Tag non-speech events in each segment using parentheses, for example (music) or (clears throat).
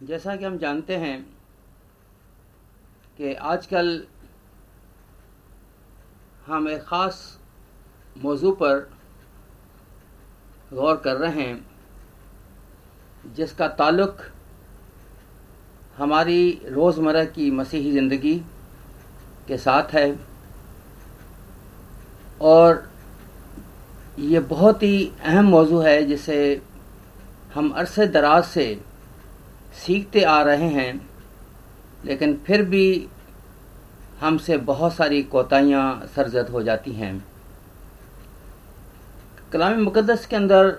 जैसा कि हम जानते हैं कि आजकल हम एक ख़ास मौजू पर गौर कर रहे हैं, जिसका ताल्लुक हमारी रोज़मर्रा की मसीही ज़िंदगी के साथ है। और ये बहुत ही अहम मौजू है, जिसे हम अरसे दराज से सीखते आ रहे हैं, लेकिन फिर भी हमसे बहुत सारी कोताहियाँ सरजद हो जाती हैं। कलाम मुकदस के अंदर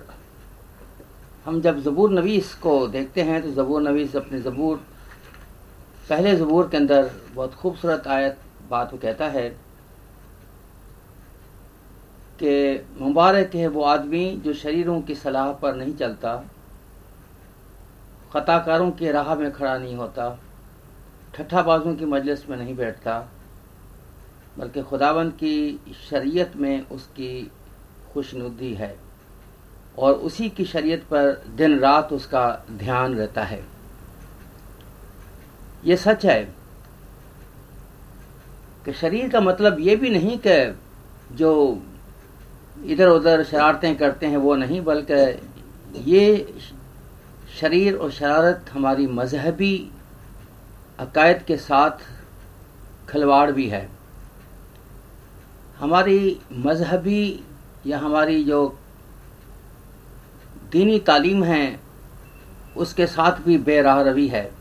हम जब ज़बूर नवीस को देखते हैं तो ज़बूर नवीस अपने ज़बूर, पहले ज़बूर के अंदर बहुत खूबसूरत आयत बात वो कहता है कि मुबारक है वो आदमी जो शरीरों की सलाह पर नहीं चलता। ख़ताकारों की राह में खड़ा नहीं होता ठट्ठाबाजों की मजलिस में नहीं बैठता, बल्कि खुदावंद की शरीयत में उसकी खुशनुदी है और उसी की शरीयत पर दिन रात उसका ध्यान रहता है। ये सच है कि शरीर का मतलब ये भी नहीं कि जो इधर उधर शरारतें करते हैं वो नहीं, बल्कि ये शरीर और शरारत हमारी मजहबी अकायद के साथ खलवाड़ भी है। हमारी मजहबी या हमारी जो दीनी तालीम है, उसके साथ भी बेराह रवी है।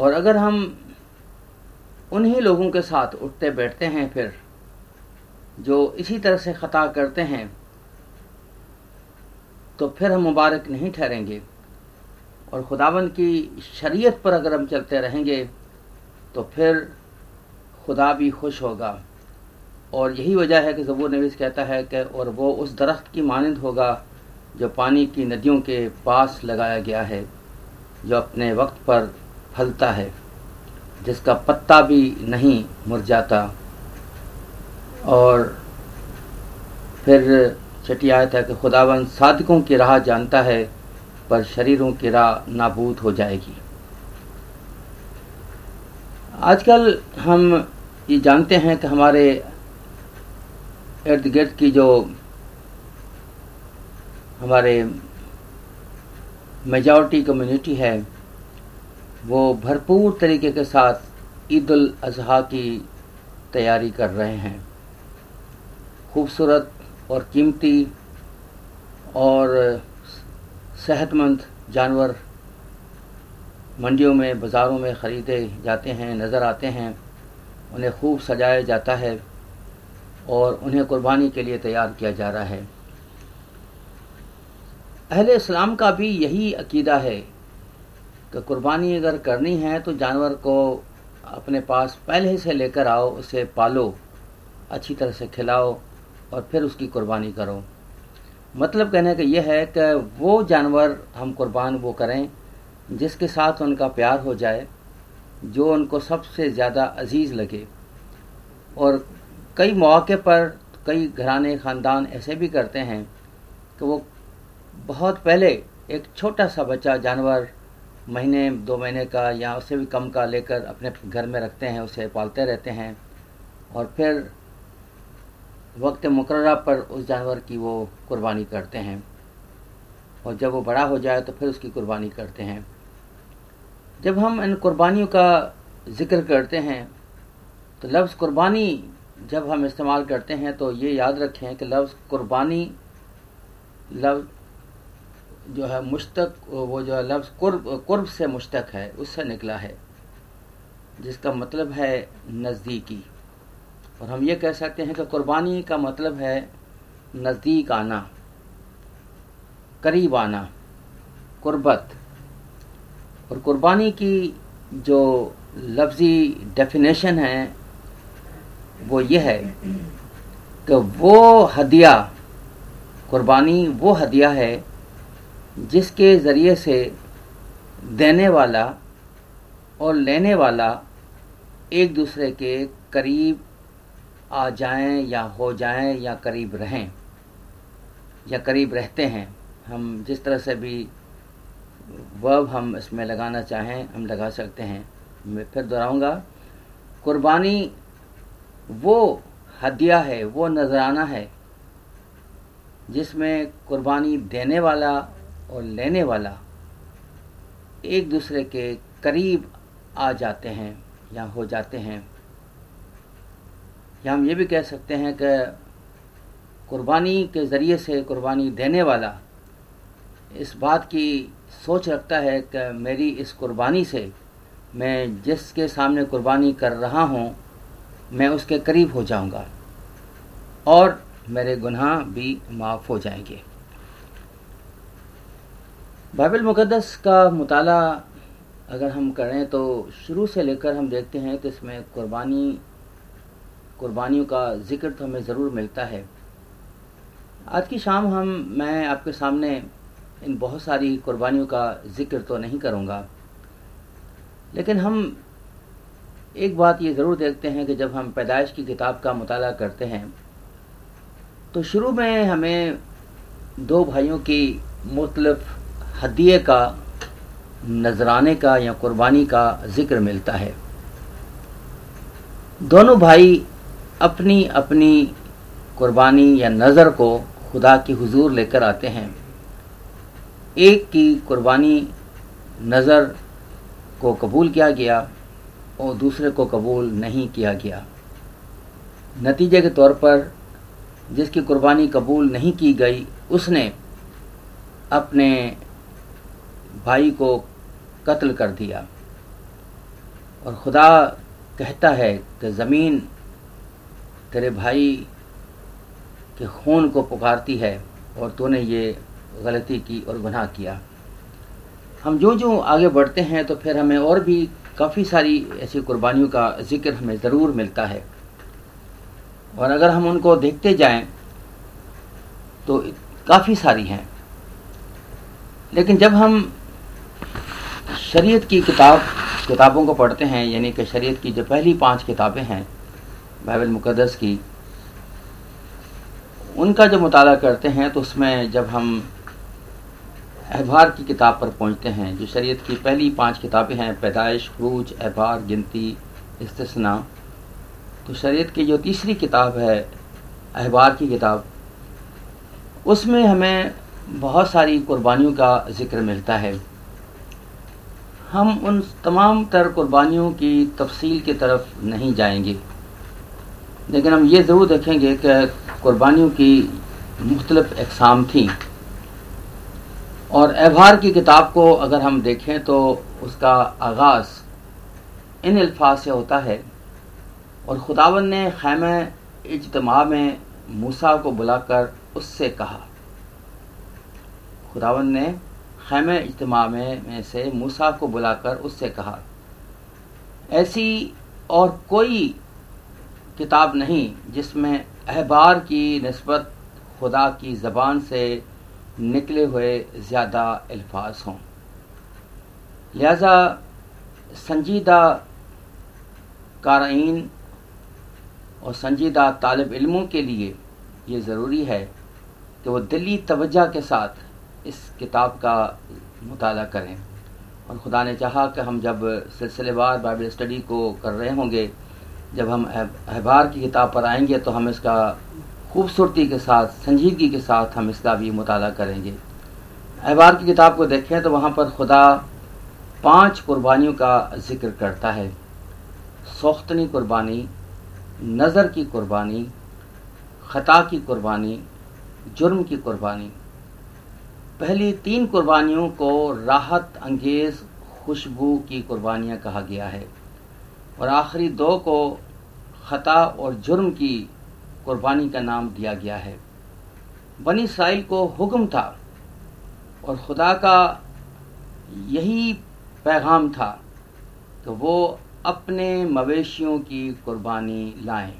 और अगर हम उन्हीं लोगों के साथ उठते बैठते हैं फिर, जो इसी तरह से ख़ता करते हैं तो फिर हम मुबारक नहीं ठहरेंगे। और खुदावन की शरीयत पर अगर हम चलते रहेंगे तो फिर खुदा भी खुश होगा। और यही वजह है कि जबूर नवीस कहता है कि, और वो उस दरख्त की मानंद होगा, जो पानी की नदियों के पास लगाया गया है, जो अपने वक्त पर फलता है, जिसका पत्ता भी नहीं मुरझाता। और फिर छठी आयत है कि खुदावन साधकों की राह जानता है, पर शरीरों की राह नाबूद हो जाएगी। आजकल हम ये जानते हैं कि हमारे इर्द गिर्द की जो हमारे मेजॉरिटी कम्युनिटी है, वो भरपूर तरीके के साथ ईद अजहा की तैयारी कर रहे हैं। खूबसूरत और कीमती और सेहतमंद जानवर मंडियों में, बाज़ारों में ख़रीदे जाते हैं, नज़र आते हैं, उन्हें खूब सजाया जाता है और उन्हें कुर्बानी के लिए तैयार किया जा रहा है। अहले इस्लाम का भी यही अकीदा है कि कुर्बानी अगर करनी है तो जानवर को अपने पास पहले से लेकर आओ, उसे पालो, अच्छी तरह से खिलाओ और फिर उसकी कुर्बानी करो। मतलब कहने का यह है कि वो जानवर हम कुर्बान वो करें, जिसके साथ उनका प्यार हो जाए, जो उनको सबसे ज़्यादा अज़ीज़ लगे। और कई मौके पर कई घराने ख़ानदान ऐसे भी करते हैं कि वो बहुत पहले एक छोटा सा बच्चा जानवर महीने, दो महीने का या उससे भी कम का लेकर अपने घर में रखते हैं, उसे पालते रहते हैं। और फिर वक्त मुकर पर उस जानवर की वो कुर्बानी करते हैं। और जब वो बड़ा हो जाए तो फिर उसकी कुर्बानी करते हैं। जब हम इन कुर्बानियों का ज़िक्र करते हैं तो लफ्ज़ कुर्बानी जब हम इस्तेमाल करते हैं तो ये याद रखें कि लफ्ज़ कुर्बानी, लफ्ज़ जो है मुश्तक, वो जो है लफ्ज़ कुर्ब कुर्ब से मुश्तक है, उससे निकला है, जिसका मतलब है नज़दीकी। और हम ये कह सकते हैं कि कुर्बानी का मतलब है नज़दीक आना, करीब आना, कुर्बत। और कुर्बानी की जो लफ्ज़ी डेफिनेशन है, वो ये है कि वो हदिया, कुर्बानी वो हदिया है जिसके ज़रिए से देने वाला और लेने वाला एक दूसरे के करीब आ जाएँ या हो जाएँ या करीब रहें, या करीब रहते हैं, हम जिस तरह से भी वर्ब हम इसमें लगाना चाहें, हम लगा सकते हैं। मैं फिर दोहराऊँगा। कुर्बानी वो हदिया है, वो नजराना है, जिसमें कुर्बानी देने वाला और लेने वाला एक दूसरे के करीब आ जाते हैं या हो जाते हैं। या हम ये भी कह सकते हैं कि कुर्बानी के ज़रिए से कुर्बानी देने वाला इस बात की सोच रखता है कि मेरी इस कुर्बानी से मैं जिसके सामने कुर्बानी कर रहा हूँ, मैं उसके करीब हो जाऊँगा और मेरे गुनाह भी माफ़ हो जाएँगे। बाइबल मुक़दस का मुताला अगर हम करें तो शुरू से लेकर हम देखते हैं कि इसमें कुर्बानी कुर्बानियों का ज़िक्र तो हमें ज़रूर मिलता है। आज की शाम हम, मैं आपके सामने इन बहुत सारी कुर्बानियों का ज़िक्र तो नहीं करूँगा। लेकिन हम एक बात ये ज़रूर देखते हैं कि जब हम पैदाइश की किताब का मुताला करते हैं तो शुरू में हमें दो भाइयों की मुख्तलफ हदिये का, नजराने का या कुर्बानी का ज़िक्र मिलता है। दोनों भाई अपनी अपनी कुर्बानी या नज़र को खुदा की हुजूर लेकर आते हैं। एक की कुर्बानी नज़र को कबूल किया गया और दूसरे को कबूल नहीं किया गया। नतीजे के तौर पर जिसकी कुर्बानी कबूल नहीं की गई, उसने अपने भाई को कत्ल कर दिया। और खुदा कहता है कि ज़मीन तेरे भाई के खून को पुकारती है और तूने ये गलती की और गुनाह किया। हम जो जो आगे बढ़ते हैं तो फिर हमें और भी काफ़ी सारी ऐसी कुर्बानियों का ज़िक्र हमें ज़रूर मिलता है। और अगर हम उनको देखते जाएँ तो काफ़ी सारी हैं। लेकिन जब हम शरीयत की किताब किताबों को पढ़ते हैं, यानी कि शरीयत की जो पहली पाँच किताबें हैं बाइबल मुकदस की, उनका जब मुताला करते हैं तो उसमें जब हम अहबार की किताब पर पहुँचते हैं, जो शरीयत की पहली पाँच किताबें हैं, पैदाइश, खरूज अहबार गिनती इस्तना तो शरीयत की जो तीसरी किताब है अहबार की किताब, उसमें हमें बहुत सारी कुर्बानियों का ज़िक्र मिलता है। हम उन तमाम तर कुर्बानियों की तफसील की तरफ़ नहीं जाएँगे। लेकिन हम ये ज़रूर देखेंगे कि कुर्बानियों की मुख्तलिफ़ अकसाम थी। और एभार की किताब को अगर हम देखें तो उसका आगाज़ इन अल्फाज से होता है और खुदावन ने खैम इजतमा में मूसा को बुलाकर उससे कहा। खुदावन ने खैम इज्तमा में, में से मूसा को बुलाकर उससे कहा ऐसी और कोई किताब नहीं, जिसमें अहबार की नस्बत खुदा की ज़बान से निकले हुए ज़्यादा अल्फाज हों। लिहाजा संजीदा कारईन और संजीदा तालब इल्मों के लिए ये ज़रूरी है कि वो दिली तवज्जा के साथ इस किताब का मुताला करें। और खुदा ने चाहा कि हम जब सिलसिलेवार बाइबल स्टडी को कर रहे होंगे जब हम अहबार की किताब पर आएँगे तो हम इसका खूबसूरती के साथ, संजीदगी के साथ हम इसका भी मुताला करेंगे। अहबार की किताब को देखें तो वहाँ पर खुदा पाँच कुर्बानियों का ज़िक्र करता है। सोख्तनी कुर्बानी, नज़र की कुर्बानी, ख़ता की कुर्बानी, जुर्म की कुर्बानी। पहली तीन कुर्बानियों को राहत अंगेज खुशबू की कुर्बानियाँ कहा गया है। और आखिरी दो को ख़ता और जुर्म की कुर्बानी का नाम दिया गया है। बनी साइल को हुक्म था और खुदा का यही पैगाम था कि वो अपने मवेशियों की कुर्बानी लाएँ।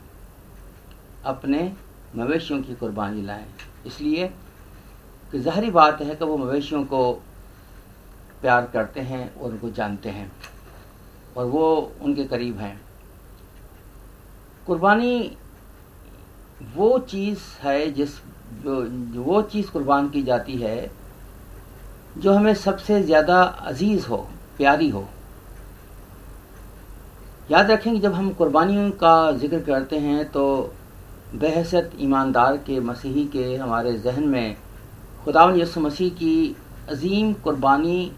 अपने मवेशियों की कुर्बानी लाएँ। इसलिए कि ज़ाहरी बात है कि वो मवेशियों को प्यार करते हैं और उनको जानते हैं। और वो उनके करीब हैं। कुर्बानी वो चीज़ है जिस जो, वो चीज़ कुर्बान की जाती है जो हमें सबसे ज़्यादा अज़ीज़ हो प्यारी हो। याद रखें कि जब हम कुर्बानियों का ज़िक्र करते हैं तो बहसत ईमानदार के मसीही के हमारे जहन में खुदावन यसु मसीह की अजीम कुर्बानी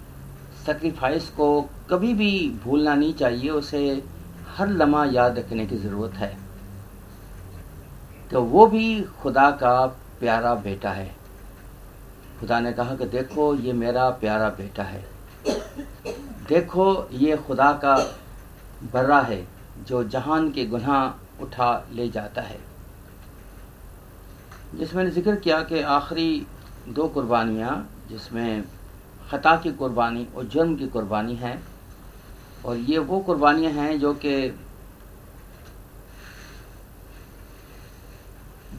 सेक्रीफाइस को कभी भी भूलना नहीं चाहिए, उसे हर लम्हा याद रखने की ज़रूरत है। तो वो भी खुदा का प्यारा बेटा है। खुदा ने कहा कि देखो, ये मेरा प्यारा बेटा है। देखो, ये खुदा का बर्रा है, जो जहान के गुनाह उठा ले जाता है। जिसमें ज़िक्र किया कि आखिरी दो कुर्बानियाँ, जिसमें ख़ता की कुर्बानी और जुर्म की कुर्बानी है। और ये वो कुर्बानियाँ हैं जो कि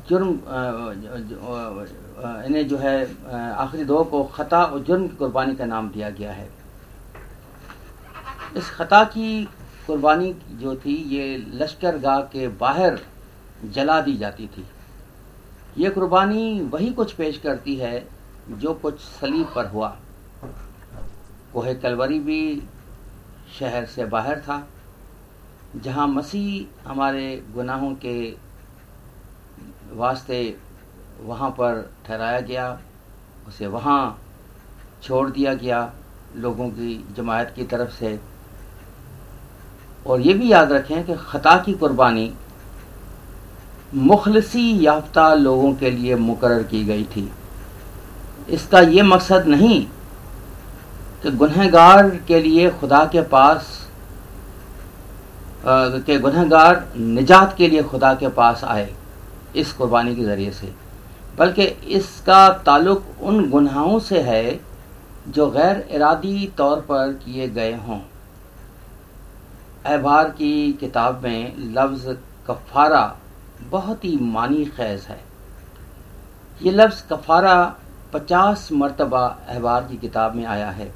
जुर्म इन्हें जो है आखिरी दो को ख़ता और जुर्म की कुर्बानी का नाम दिया गया है। इस ख़ता की कुर्बानी जो थी, ये लश्कर गाह के बाहर जला दी जाती थी। ये कुर्बानी वही कुछ पेश करती है जो कुछ सलीब पर हुआ। कोहे कलवरी भी शहर से बाहर था, जहाँ मसीह हमारे गुनाहों के वास्ते वहाँ पर ठहराया गया, उसे वहाँ छोड़ दिया गया लोगों की जमायत की तरफ़ से। और ये भी याद रखें कि ख़ता की कुर्बानी मुखलसी याफ्ता लोगों के लिए मुकर की गई थी। इसका ये मकसद नहीं कि गुनहगार के लिए खुदा के पास के गुनहगार निजात के लिए खुदा के पास आए इस कुर्बानी के ज़रिए से। बल्कि इसका ताल्लुक उन गुनाहों से है जो गैर इरादी तौर पर किए गए हों। अहबार की किताब में लफ्ज़ कफ़ारा बहुत ही मानी खैज है। ये लफ्ज़ कफ़ारा पचास मरतबा अहबार की किताब में आया है।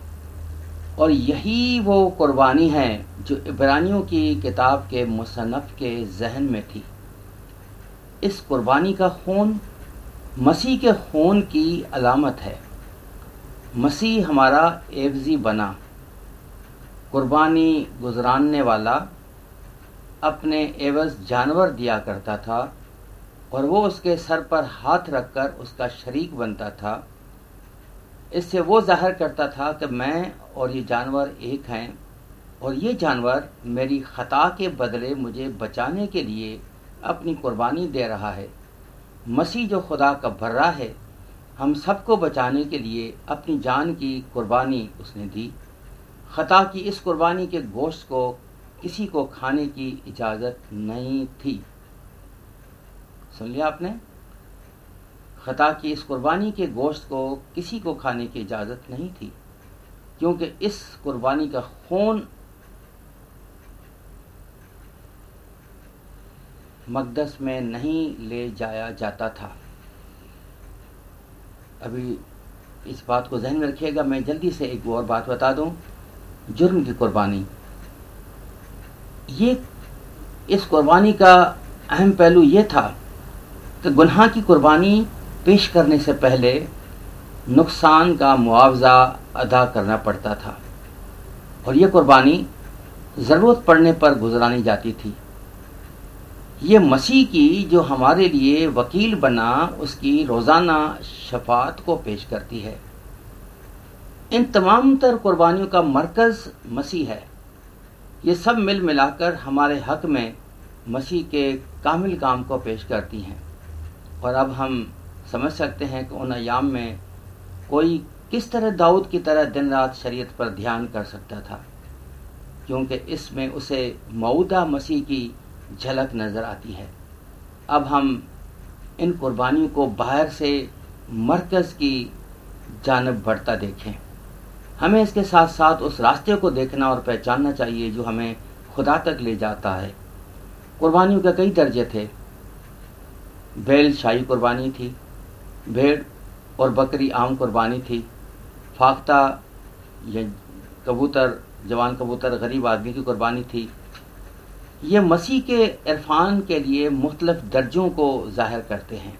और यही वो कुर्बानी है जो इब्रानियों की किताब के मुसनफ़ के जहन में थी। इस कुर्बानी का खून मसीह के खून की अलामत है। मसीह हमारा एवजी बना। कुर्बानी गुजरानने वाला अपने एवज जानवर दिया करता था और वो उसके सर पर हाथ रखकर उसका शरीक बनता था। इससे वो ज़ाहिर करता था कि मैं और ये जानवर एक हैं। और ये जानवर मेरी ख़ता के बदले मुझे बचाने के लिए अपनी कुर्बानी दे रहा है। मसीह जो खुदा का भर्रा है, हम सबको बचाने के लिए अपनी जान की कुर्बानी उसने दी। खता की इस कुर्बानी के गोश्त को किसी को खाने की इजाज़त नहीं थी। सुन लिया आपने? खता की इस कुर्बानी के गोश्त को किसी को खाने की इजाज़त नहीं थी, क्योंकि इस कुर्बानी का खून मकदस में नहीं ले जाया जाता था। अभी इस बात को जहन में रखिएगा, मैं जल्दी से एक और बात बता दूँ, जुर्म की कुर्बानी। ये, इस कुर्बानी का अहम पहलू ये था कि गुनाह की कुर्बानी पेश करने से पहले नुकसान का मुआवजा अदा करना पड़ता था। और ये कुर्बानी ज़रूरत पड़ने पर गुजरानी जाती थी। ये मसीह की जो हमारे लिए वकील बना, उसकी रोज़ाना शफात को पेश करती है। इन तमाम तर कुर्बानियों का मरकज़ मसीह है। ये सब मिल मिलाकर हमारे हक में मसीह के कामिल काम को पेश करती हैं। और अब हम समझ सकते हैं कि उन अयाम में कोई किस तरह दाऊद की तरह दिन रात शरीयत पर ध्यान कर सकता था, क्योंकि इसमें उसे मऊदा मसीह की झलक नज़र आती है। अब हम इन कुर्बानियों को बाहर से मरकज़ की जानब बढ़ता देखें। हमें इसके साथ साथ उस रास्ते को देखना और पहचानना चाहिए जो हमें खुदा तक ले जाता है। कुर्बानियों के कई दर्जे थे। बैल शाही कुर्बानी थी भेड़ और बकरी, आम कुर्बानी थी। फाख्ता कबूतर, जवान कबूतर, गरीब आदमी की कुर्बानी थी। ये मसीह के इरफान के लिए मुख्तलफ दर्जों को ज़ाहिर करते हैं।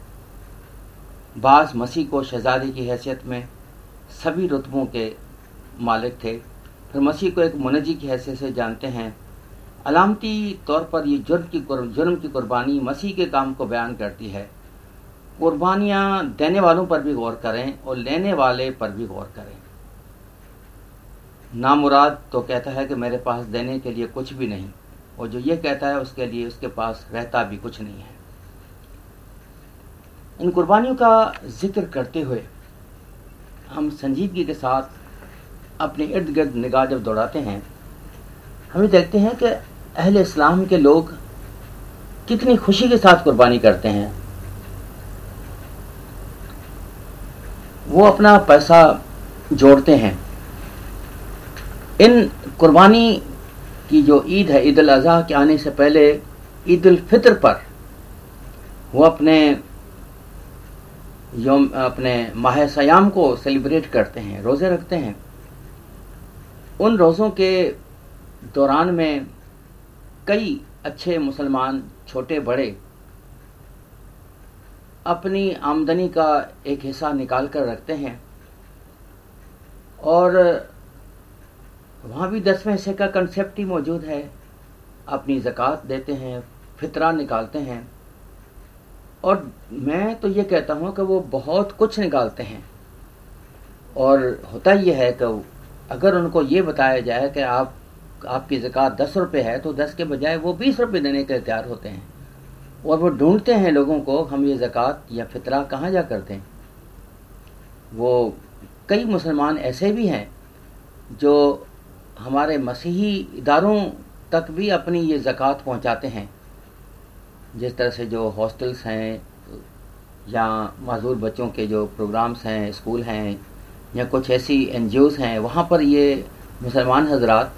बाज़ मसीह को शहजादे की हैसियत में सभी रुतबों के मालिक थे। फिर मसीह को एक मुनजी की हैसियत से जानते हैं। अलामती तौर पर ये जुर्म की जुर्म की कुर्बानी मसीह के काम को बयान करती है। कुर्बानियाँ देने वालों पर भी गौर करें और लेने वाले पर भी गौर करें। नामुराद तो कहता है कि मेरे पास देने के लिए कुछ भी नहीं, और जो ये कहता है उसके लिए उसके पास रहता भी कुछ नहीं है। इन कुर्बानियों का ज़िक्र करते हुए हम संजीदगी के साथ अपने इर्द गिर्द निगाह जब दौड़ाते हैं, हमें देखते हैं कि अहल इस्लाम के लोग कितनी खुशी के साथ कुर्बानी करते हैं। वो अपना पैसा जोड़ते हैं। इन कुर्बानी की जो ईद है, ईद अजी के आने से पहले ईद फितर पर वो अपने योम, अपने माह सयाम को सेलिब्रेट करते हैं, रोज़े रखते हैं। उन रोज़ों के दौरान में कई अच्छे मुसलमान छोटे बड़े अपनी आमदनी का एक हिस्सा निकाल कर रखते हैं। और वहाँ भी दसवें हिस्से का कंसेप्ट ही मौजूद है। अपनी ज़क़़त देते हैं, फितरा निकालते हैं। और मैं तो ये कहता हूँ कि वो बहुत कुछ निकालते हैं। और होता ये है कि अगर उनको ये बताया जाए कि आप, आपकी ज़क़़त दस रुपये है तो दस के बजाय वो बीस रुपये देने के तैयार होते हैं। और वो ढूंढते हैं लोगों को, हम ये ज़क़़त या फितरा कहाँ जा करते हैं? वो कई मुसलमान ऐसे भी हैं जो हमारे मसीही इदारों तक भी अपनी ये ज़क़़त पहुँचाते हैं। जिस तरह से जो हॉस्टल्स हैं या माजूर बच्चों के जो प्रोग्राम्स हैं, स्कूल हैं, या कुछ ऐसी एन हैं, वहाँ पर ये मुसलमान हजरात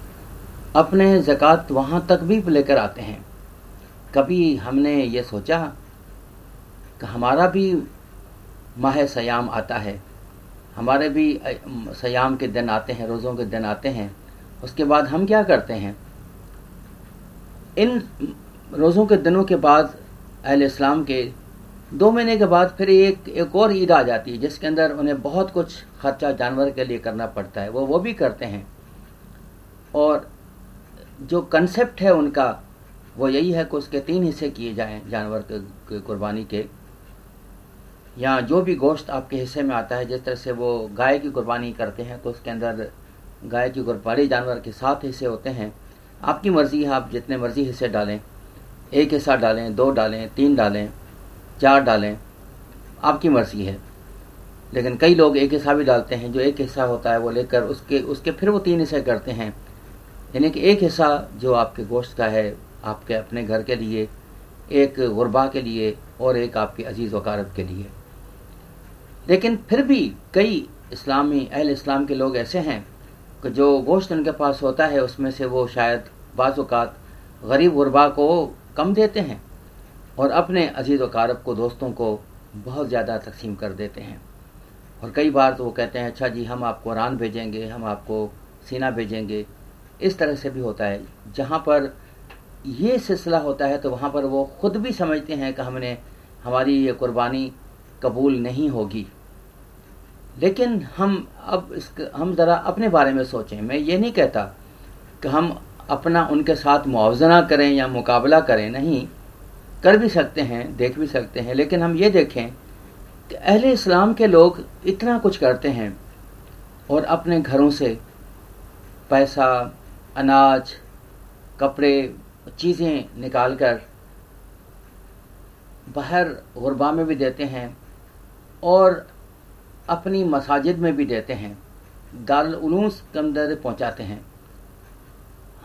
अपने ज़क़़त वहाँ तक भी लेकर आते हैं। कभी हमने ये सोचा कि हमारा भी माह सयाम आता है, हमारे भी सयाम के दिन आते हैं, रोज़ों के दिन आते हैं, उसके बाद हम क्या करते हैं? इन रोज़ों के दिनों के बाद अहल इस्लाम के दो महीने के बाद फिर एक एक और ईद आ जाती है, जिसके अंदर उन्हें बहुत कुछ खर्चा जानवर के लिए करना पड़ता है, वो वो भी करते हैं। और जो कंसेप्ट है उनका वो यही है कि उसके तीन हिस्से किए जाएँ, जानवर के कुर्बानी के। या जो भी गोश्त आपके हिस्से में आता है, जिस तरह से वो गाय की कुर्बानी करते हैं तो उसके अंदर गाय की बड़े जानवर के सात हिस्से होते हैं। आपकी मर्ज़ी है, आप जितने मर्ज़ी हिस्से डालें। एक हिस्सा डालें, दो डालें, तीन डालें, चार डालें, आपकी मर्ज़ी है। लेकिन कई लोग एक हिस्सा भी डालते हैं, जो एक हिस्सा होता है वो लेकर उसके उसके फिर वो तीन हिस्से करते हैं। यानी कि एक हिस्सा जो आपके गोश्त का है आपके अपने घर के लिए, एक गुरबा के लिए और एक आपके अज़ीज़ वकारत के लिए। लेकिन फिर भी कई इस्लामी, अहल इस्लाम के लोग ऐसे हैं कि जो गोश्त उनके पास होता है, उसमें से वो शायद बाज़ात गरीब गुरबा को कम देते हैं और अपने अज़ीज़ वकारब को, दोस्तों को बहुत ज़्यादा तकसीम कर देते हैं। और कई बार तो वो कहते हैं अच्छा जी, हम आपको रान भेजेंगे, हम आपको सीना भेजेंगे। इस तरह से भी होता है। जहाँ पर ये सिलसिला होता है तो वहाँ पर वो ख़ुद भी समझते हैं कि हमने, हमारी ये कुर्बानी कबूल नहीं होगी। लेकिन हम अब इस हम ज़रा अपने बारे में सोचें। मैं ये नहीं कहता कि हम अपना उनके साथ मुआवजना करें या मुकाबला करें, नहीं। कर भी सकते हैं, देख भी सकते हैं, लेकिन हम ये देखें कि अहले इस्लाम के लोग इतना कुछ करते हैं और अपने घरों से पैसा, अनाज, कपड़े चीज़ें निकाल कर बाहर गुरबा में भी देते हैं और अपनी मसाजिद में भी देते हैं। दारूस के अंदर पहुँचाते हैं।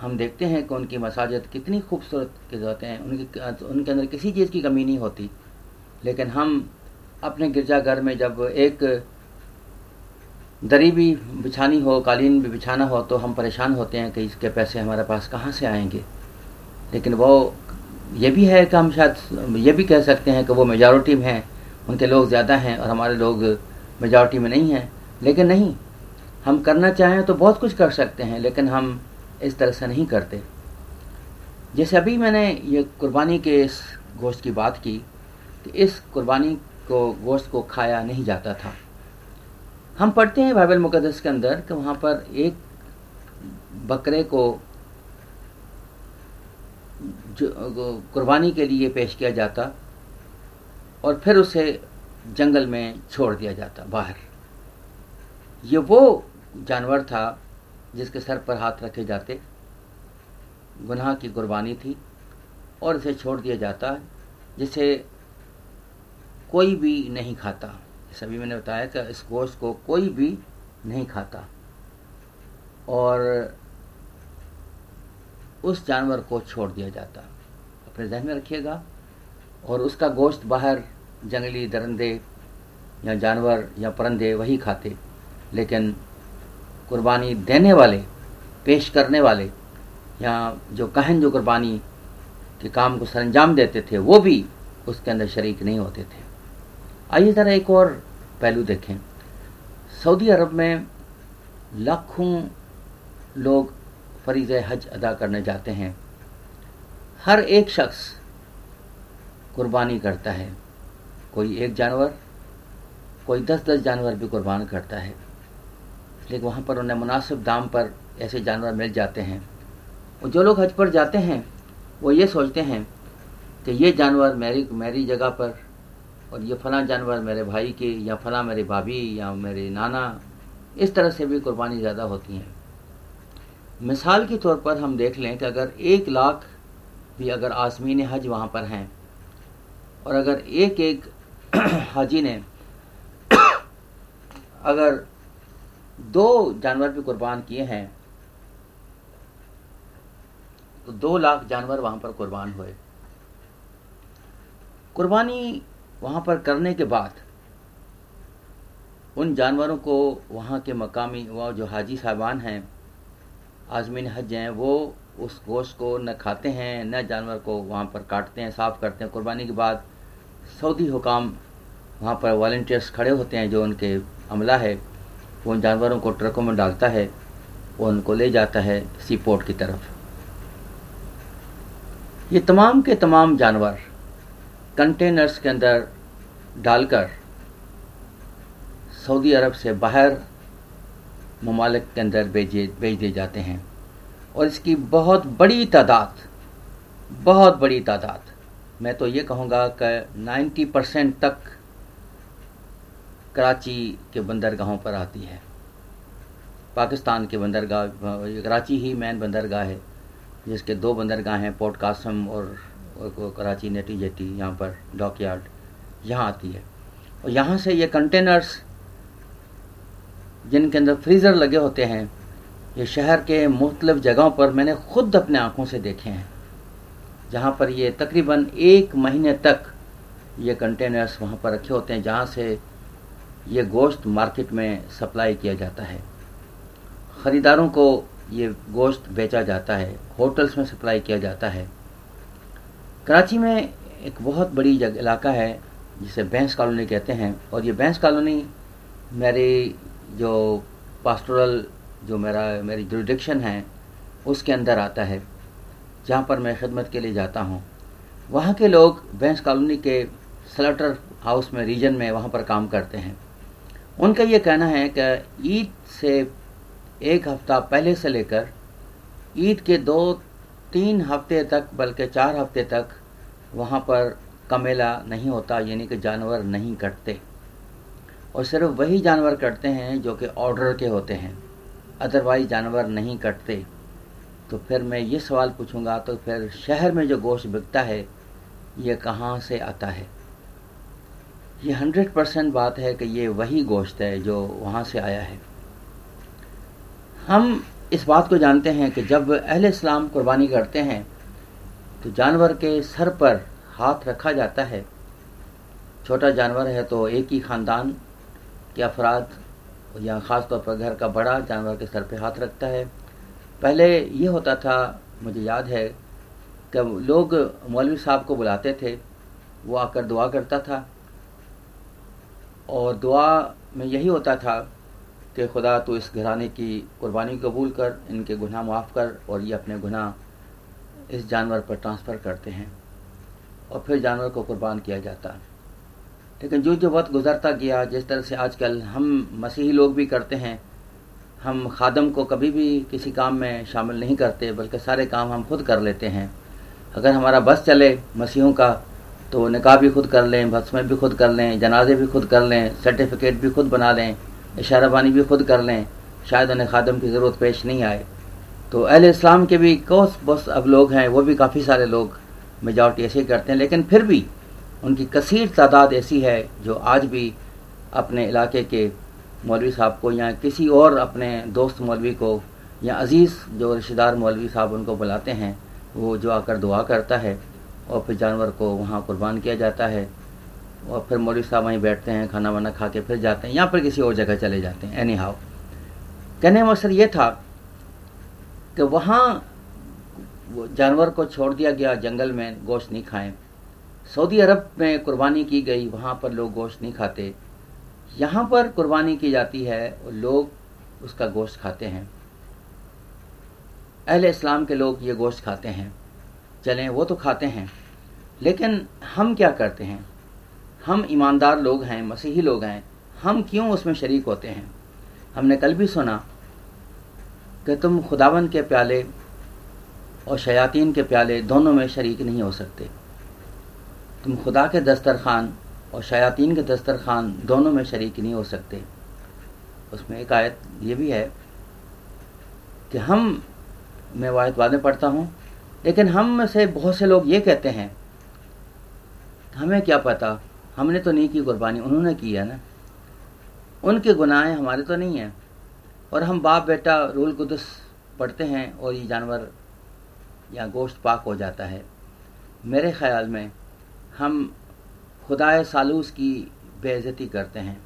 हम देखते हैं कि उनकी मसाजिद कितनी खूबसूरत के होते हैं। उनकी उनके अंदर किसी चीज़ की कमी नहीं होती। लेकिन हम अपने गिरजाघर में जब एक दरी भी बिछानी हो, कालीन भी बिछाना हो तो हम परेशान होते हैं कि इसके पैसे हमारे पास कहाँ से आएँगे? लेकिन वो ये भी है कि हम शायद, ये भी कह सकते हैं कि वो मेजॉरिटी में हैं। उनके लोग ज़्यादा हैं और हमारे लोग मेजॉरिटी में नहीं हैं। लेकिन नहीं, हम करना चाहें तो बहुत कुछ कर सकते हैं, लेकिन हम इस तरह से नहीं करते। जैसे अभी मैंने ये कुर्बानी के इस गोश्त की बात की कि इस कुर्बानी को, गोश्त को खाया नहीं जाता था। हम पढ़ते हैं बाइबल मुकदस के अंदर कि वहाँ पर एक बकरे को कुर्बानी के लिए पेश किया जाता और फिर उसे जंगल में छोड़ दिया जाता, बाहर। ये वो जानवर था जिसके सर पर हाथ रखे जाते, गुनाह की कुर्बानी थी और इसे छोड़ दिया जाता जिसे कोई भी नहीं खाता। सभी मैंने बताया कि इस गोश्त को कोई भी नहीं खाता। और उस जानवर को छोड़ दिया जाता। अपने जहन में रखिएगा। और उसका गोश्त बाहर जंगली दरंदे या जानवर या परंदे वही खाते। लेकिन कुर्बानी देने वाले, पेश करने वाले या जो कहन जो कुर्बानी के काम को सरंजाम देते थे, वो भी उसके अंदर शरीक नहीं होते थे। आइए ज़रा एक और पहलू देखें। सऊदी अरब में लाखों लोग फरीज हज अदा करने जाते हैं। हर एक शख्स कुर्बानी करता है। कोई एक जानवर, कोई दस दस जानवर भी कुर्बान करता है। लेकिन वहाँ पर उन्हें मुनासिब दाम पर ऐसे जानवर मिल जाते हैं। और जो लोग हज पर जाते हैं, वो ये सोचते हैं कि ये जानवर मेरी मेरी जगह पर और ये फला जानवर मेरे भाई के या फला मेरे भाभी या मेरे नाना, इस तरह से भी कुर्बानी ज़्यादा होती हैं। मिसाल के तौर पर हम देख लें कि अगर एक लाख भी अगर आसमीन हज वहाँ पर हैं, और अगर एक एक (clears throat) हाजी ने (clears throat) अगर दो जानवर भी कुर्बान किए हैं तो दो लाख जानवर वहाँ पर कुर्बान हुए। कुर्बानी वहाँ पर करने के बाद उन जानवरों को वहाँ के मकामी वो जो हाजी साहबान हैं आजमीन हज हैं, वो उस गोश्त को न खाते हैं, न जानवर को वहाँ पर काटते हैं, साफ़ करते हैं। कुर्बानी के बाद सऊदी हुकाम वहाँ पर वॉल्टियर्स खड़े होते हैं, जो उनके अमला है। वो उन जानवरों को ट्रकों में डालता है, वो उनको ले जाता है सी पोर्ट की तरफ़। ये तमाम के तमाम जानवर कंटेनर्स के अंदर डालकर सऊदी अरब से बाहर ममालिक के अंदर भेजे भेज दिए जाते हैं। और इसकी बहुत बड़ी तादाद बहुत बड़ी तादाद। मैं तो ये कहूँगा कि 90 परसेंट तक कराची के बंदरगाहों पर आती है। पाकिस्तान के बंदरगाह कराची ही मेन बंदरगाह है जिसके दो बंदरगाह हैं पोर्ट कासम और, और कराची नेटी जेटी यहाँ पर डॉक यार्ड यहाँ आती है। और यहाँ से ये कंटेनर्स जिनके अंदर फ्रीज़र लगे होते हैं, ये शहर के मुख्तलिफ़ जगहों पर मैंने खुद अपने आँखों से देखे हैं, जहाँ पर ये तकरीबन एक महीने तक ये कंटेनर्स वहाँ पर रखे होते हैं, जहाँ से ये गोश्त मार्केट में सप्लाई किया जाता है। ख़रीदारों को ये गोश्त बेचा जाता है होटल्स में सप्लाई किया जाता है। कराची में एक बहुत बड़ी जगह इलाका है, जिसे बैंस कॉलोनी कहते हैं, और ये बैंस कॉलोनी मेरी जो पास्टोरल जो मेरा, मेरी जुडिक्शन है, उसके अंदर आता है। जहाँ पर मैं खिदमत के लिए जाता हूँ। वहाँ के लोग बैंस कॉलोनी के सलेटर हाउस में रीजन में वहाँ पर काम करते हैं। उनका ये कहना है कि ईद से एक हफ़्ता पहले से लेकर ईद के दो, तीन हफ़्ते तक, बल्कि चार हफ़्ते तक वहाँ पर कमेला नहीं होता, यानी कि जानवर नहीं कटते। और सिर्फ़ वही जानवर कटते हैं जो कि ऑर्डर के होते हैं। अदरवाइज़ जानवर नहीं कटते। तो फिर मैं ये सवाल पूछूँगा तो फिर शहर में जो गोश्त बिकता है, ये कहाँ से आता है? ये हंड्रेड परसेंट बात है कि ये वही गोश्त है जो वहाँ से आया है। हम इस बात को जानते हैं कि जब अहल इस्लाम कुर्बानी करते हैं तो जानवर के सर पर हाथ रखा जाता है। छोटा जानवर है तो एक ही ख़ानदान के अफराद, या ख़ास तौर पर घर का बड़ा जानवर के सर पे हाथ रखता है। पहले ये होता था, मुझे याद है कि लोग मौलवी साहब को बुलाते थे, वो आकर दुआ करता था। और दुआ में यही होता था कि खुदा तो इस घराने की कुर्बानी कबूल कर, इनके गुनाह माफ़ कर, और ये अपने गुनाह इस जानवर पर ट्रांसफ़र करते हैं, और फिर जानवर को कुर्बान किया जाता लेकिन जो जो वक्त गुजरता गया, जिस तरह से आजकल हम मसीही लोग भी करते हैं, हम खादम को कभी भी किसी काम में शामिल नहीं करते, बल्कि सारे काम हम खुद कर लेते हैं। अगर हमारा बस चले मसीहों का तो निकाह भी खुद कर लें भस्में भी खुद कर लें, जनाजे भी खुद कर लें, सर्टिफिकेट भी खुद बना लें इशाराबानी भी खुद कर लें, शायद उन्हें खादम की ज़रूरत पेश नहीं आए। तो अहल इस्लाम के भी कौस बस अब लोग हैं, वो भी काफ़ी सारे लोग मेजॉरिटी ऐसे ही करते हैं, लेकिन फिर भी उनकी कसीर तादाद ऐसी है जो आज भी अपने इलाके के मौलवी साहब को या किसी और अपने दोस्त मौलवी को या अज़ीज़ जो रिश्तेदार मौलवी साहब उनको बुलाते हैं, वो जो आकर दुआ करता है और फिर जानवर को वहाँ कुर्बान किया जाता है और फिर मौलवी साहब वहीं बैठते हैं, खाना वाना खा के फिर जाते हैं या फिर किसी और जगह चले जाते हैं एनी हाउ कहने का मकसद ये था कि वहाँ जानवर को छोड़ दिया गया, जंगल में गोश्त नहीं खाएँ। सऊदी अरब में कुर्बानी की गई, वहाँ पर लोग गोश्त नहीं खाते। यहाँ पर कुर्बानी की जाती है और लोग उसका गोश्त खाते हैं। अहले इस्लाम के लोग ये गोश्त खाते हैं। चलें, वो तो खाते हैं। लेकिन हम क्या करते हैं? हम ईमानदार लोग हैं, मसीही लोग हैं। हम क्यों उसमें शरीक होते हैं? हमने कल भी सुना कि तुम खुदावन के प्याले और शयातीन के प्याले दोनों में शरीक नहीं हो सकते। तुम खुदा के दस्तरखान और शयातीन के दस्तरखान दोनों में शरीक नहीं हो सकते। उसमें एक आयत ये भी है कि हम, मैं वायद वादे पढ़ता हूँ, लेकिन हम में से बहुत से लोग ये कहते हैं, हमें क्या पता? हमने तो नहीं की कुर्बानी उन्होंने की है ना? उनके गुनाहें हमारे तो नहीं हैं। और हम बाप बेटा रूल कुदस पढ़ते हैं और ये जानवर या गोश्त पाक हो जाता है। मेरे ख्याल में हम खुदाए सालूस की बेइज्जती करते हैं।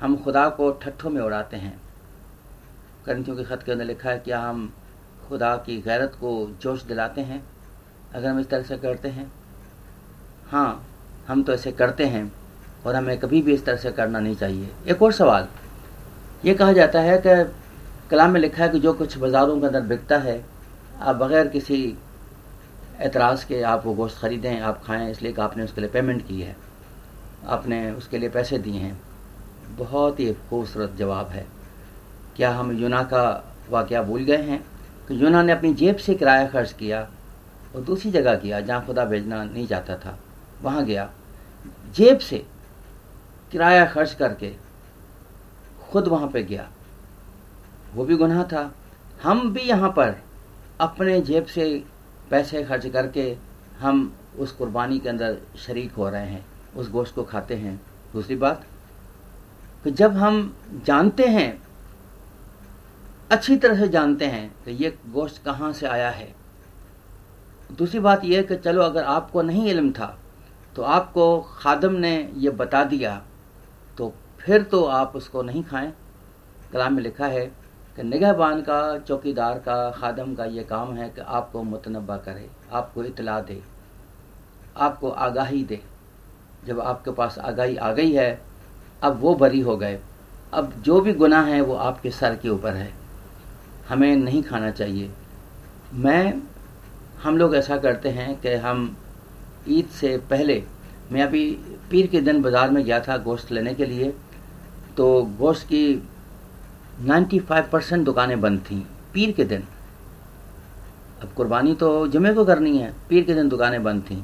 हम खुदा को ठट्ठों में उड़ाते हैं। करंथियों के ख़त के अंदर लिखा है क्या हम खुदा की गैरत को जोश दिलाते हैं। अगर हम इस तरह से करते हैं हाँ हम तो ऐसे करते हैं और हमें कभी भी इस तरह से करना नहीं चाहिए। एक और सवाल। ये कहा जाता है कि कलाम में लिखा है कि जो कुछ बाज़ारों के अंदर बिकता है, आप बग़ैर किसी एतराज़ के आप वो गोश्त ख़रीदें, आप खाएँ, इसलिए कि आपने उसके लिए पेमेंट की है। आपने उसके लिए पैसे दिए हैं। बहुत ही खूबसूरत जवाब है। क्या हम यूना का वाक़ भूल गए हैं? कि यूना ने अपनी जेब से किराया खर्च किया और दूसरी जगह किया, जहाँ खुदा भेजना नहीं चाहता था। वहाँ गया। जेब से किराया खर्च करके खुद वहाँ पे गया। वो भी गुनाह था। हम भी यहाँ पर अपने जेब से पैसे खर्च करके हम उस कुर्बानी के अंदर शरीक हो रहे हैं, उस गोश्त को खाते हैं। दूसरी बात, कि जब हम जानते हैं, अच्छी तरह से जानते हैं कि ये गोश्त कहाँ से आया है। दूसरी बात यह कि चलो, अगर आपको नहीं इल्म था तो आपको खादम ने यह बता दिया तो फिर तो आप उसको नहीं खाएँ। कलाम में लिखा है कि निगहबान का, चौकीदार का, खादम का ये काम है कि आपको मुतनबा करे, आपको इतला दे, आपको आगाही दे। जब आपके पास आगाही आ गई है, अब वो बरी हो गए। अब जो भी गुनाह है वो आपके सर के ऊपर है। हमें नहीं खाना चाहिए। मैं, हम लोग ऐसा करते हैं कि हम ईद से पहले, मैं अभी पीर के दिन बाज़ार में गया था गोश्त लेने के लिए तो गोश्त की 95 परसेंट दुकानें बंद थीं, पीर के दिन। अब कुर्बानी तो जुमे को करनी है, पीर के दिन दुकानें बंद थीं।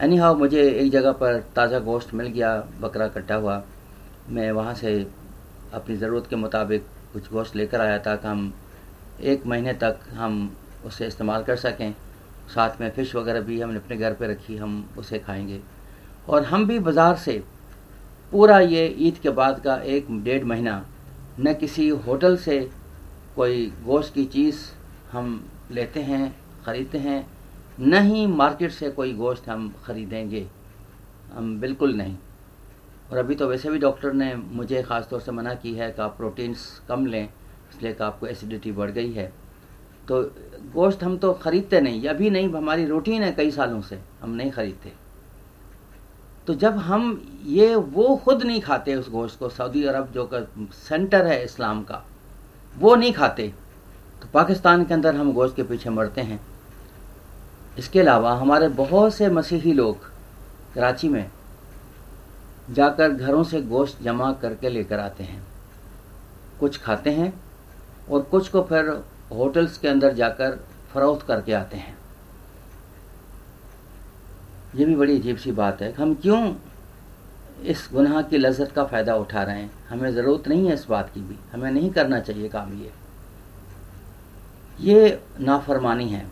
एनी हाउ मुझे एक जगह पर ताज़ा गोश्त मिल गया, बकरा कटा हुआ। मैं वहाँ से अपनी ज़रूरत के मुताबिक कुछ गोश्त लेकर आया था कि हम एक महीने तक हम उसे इस्तेमाल कर सकें। साथ में फ़िश वगैरह भी हमने अपने घर पे रखी, हम उसे खाएँगे। और हम भी बाज़ार से पूरा ये ईद के बाद का एक डेढ़ महीना न किसी होटल से कोई गोश्त की चीज़ हम लेते हैं, ख़रीदते हैं, न ही मार्केट से कोई गोश्त हम ख़रीदेंगे। हम बिल्कुल नहीं। और अभी तो वैसे भी डॉक्टर ने मुझे ख़ास तौर से मना की है कि आप प्रोटीन्स कम लें, इसलिए कि आपको एसिडिटी बढ़ गई है। तो गोश्त हम तो ख़रीदते नहीं अभी नहीं, हमारी रूटीन है कई सालों से, हम नहीं ख़रीदते। तो जब हम ये, वो खुद नहीं खाते उस गोश्त को, सऊदी अरब जो का सेंटर है इस्लाम का, वो नहीं खाते तो पाकिस्तान के अंदर हम गोश्त के पीछे मरते हैं। इसके अलावा हमारे बहुत से मसीही लोग कराची में जाकर घरों से गोश्त जमा करके लेकर आते हैं। कुछ खाते हैं और कुछ को फिर होटल्स के अंदर जाकर फरोख्त करके आते हैं। ये भी बड़ी अजीब सी बात है हम क्यों इस गुनाह की लज्जत का फ़ायदा उठा रहे हैं? हमें ज़रूरत नहीं है इस बात की भी। हमें नहीं करना चाहिए काम ये। ये नाफरमानी है।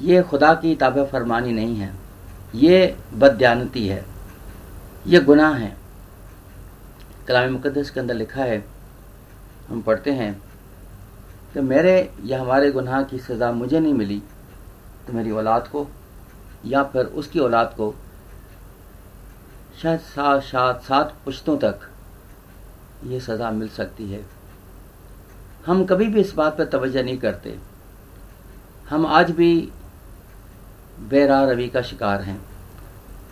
ये खुदा की ताब फरमानी नहीं है। ये बदयानती है। ये गुनाह है। कलाम मुकदस के अंदर लिखा है, हम पढ़ते हैं कि मेरे या हमारे गुनाह की सज़ा मुझे नहीं मिली तो मेरी औलाद को या फिर उसकी औलाद को शायद सात सात सात पुश्तों तक ये सज़ा मिल सकती है। हम कभी भी इस बात पर तवज्जो नहीं करते। हम आज भी बेरा रवि का शिकार हैं।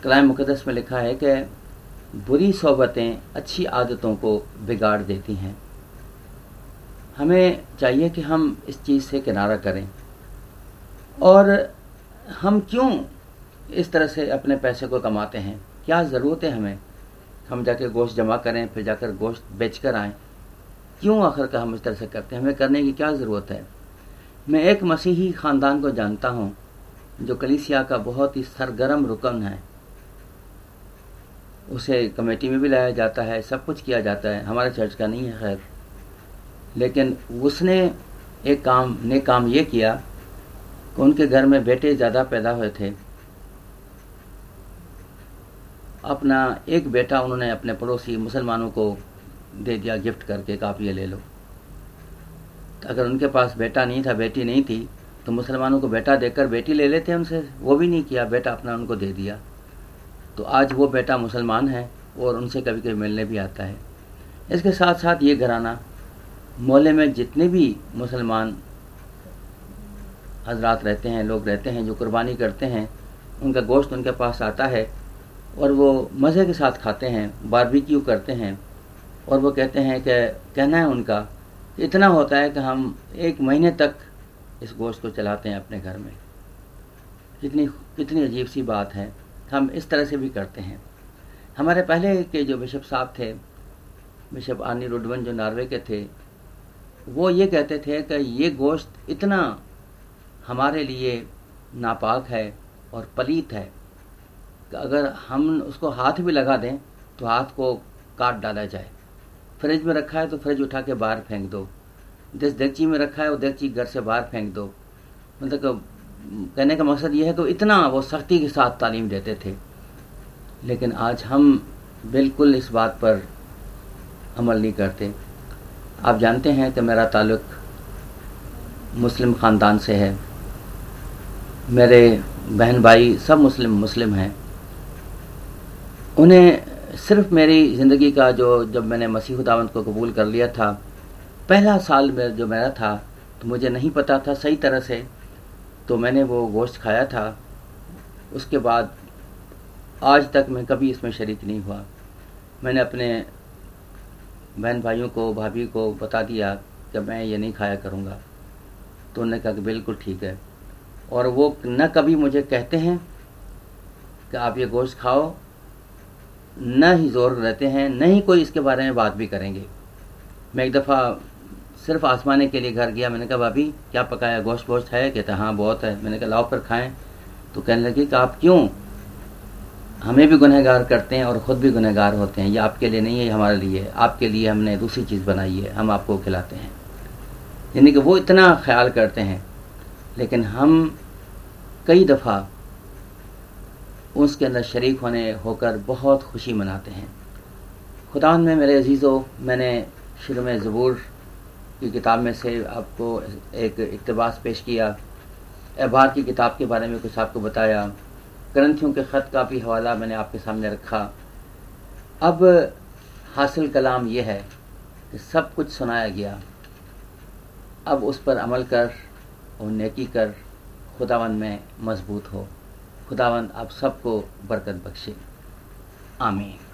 कलाम मुकदस में लिखा है कि बुरी सोबतें अच्छी आदतों को बिगाड़ देती हैं। हमें चाहिए कि हम इस चीज़ से किनारा करें। और हम क्यों इस तरह से अपने पैसे को कमाते हैं। क्या ज़रूरत है हमें? हम जाके गोश्त जमा करें, फिर जाकर गोश्त बेच कर आएँ। क्यों आखिर का हम इस तरह से करते हैं? हमें करने की क्या ज़रूरत है? मैं एक मसीही ख़ानदान को जानता हूँ, जो कलीसिया का बहुत ही सरगर्म रुकन है। उसे कमेटी में भी लाया जाता है, सब कुछ किया जाता है। हमारे चर्च का नहीं है, खैर। लेकिन उसने एक काम, ने काम ये किया कि उनके घर में बेटे ज़्यादा पैदा हुए थे। अपना एक बेटा उन्होंने अपने पड़ोसी मुसलमानों को दे दिया गिफ्ट करके आप ये ले लो। अगर उनके पास बेटा नहीं था, बेटी नहीं थी तो मुसलमानों को बेटा देकर बेटी ले लेते उनसे। वो भी नहीं किया, बेटा अपना उनको दे दिया। तो आज वो बेटा मुसलमान है और उनसे कभी कभी मिलने भी आता है। इसके साथ साथ ये घराना, मोहल्ले में जितने भी मुसलमान हजरात रहते हैं, लोग रहते हैं, जो कुर्बानी करते हैं, उनका गोश्त उनके पास आता है। और वो मज़े के साथ खाते हैं बारबेक्यू करते हैं, और वो कहते हैं कि, कहना है उनका कि इतना होता है कि हम एक महीने तक इस गोश्त को चलाते हैं अपने घर में। कितनी कितनी अजीब सी बात है। हम इस तरह से भी करते हैं। हमारे पहले के जो बिशप साहब थे, बिशप आनी रुडवन जो नार्वे के थे, वो ये कहते थे कि ये गोश्त इतना हमारे लिए नापाक है और पलीत है। अगर हम उसको हाथ भी लगा दें तो हाथ को काट डाला जाए। फ्रिज में रखा है तो फ्रिज उठा के बाहर फेंक दो। जिस देगची में रखा है, वो देगची घर से बाहर फेंक दो। मतलब कहने का मकसद ये है कि इतना वो सख्ती के साथ तालीम देते थे। लेकिन आज हम बिल्कुल इस बात पर अमल नहीं करते। आप जानते हैं कि मेरा ताल्लुक मुस्लिम ख़ानदान से है। मेरे बहन भाई सब मुस्लिम मुस्लिम हैं। उन्हें सिर्फ़ मेरी ज़िंदगी का जो, जब मैंने मसीह दावत को कबूल कर लिया था, पहला साल में जो मेरा था तो मुझे नहीं पता था सही तरह से तो मैंने वो गोश्त खाया था। उसके बाद आज तक मैं कभी इसमें शरीक नहीं हुआ। मैंने अपने बहन भाइयों को, भाभी को बता दिया कि मैं ये नहीं खाया करूँगा। तो उन्होंने कहा कि बिल्कुल ठीक है। और वो न कभी मुझे कहते हैं कि आप ये गोश्त खाओ न ही ज़ोर रहते हैं, न ही कोई इसके बारे में बात भी करेंगे। मैं एक दफ़ा सिर्फ़ आसमाने के लिए घर गया, मैंने कहा, भाभी, क्या पकाया? गोश्त वोश्त है? कहता हाँ बहुत है। मैंने कहा, लाओ पर खाएँ। तो कहने लगी कि, आप क्यों? हमें भी गुनहगार करते हैं और ख़ुद भी गुनहगार होते हैं। ये आपके लिए नहीं है हमारे लिए आपके लिए हमने दूसरी चीज़ बनाई है, हम आपको खिलाते हैं। यानी कि वो इतना ख्याल करते हैं। लेकिन हम कई दफ़ा उसके अंदर शरीक होने होकर बहुत खुशी मनाते हैं। खुदा में मेरे अजीज़ों, मैंने शुरू में ज़बूर की किताब में से आपको एक इकतबास पेश किया अहबार की किताब के बारे में कुछ आपको बताया, ग्रंथियों के ख़त का भी हवाला मैंने आपके सामने रखा। अब हासिल कलाम यह है कि सब कुछ सुनाया गया। अब उस पर अमल कर और नेकी कर खुदावन में मज़बूत हो। खुदावंद आप सबको बरकत बख्शे। आमीन।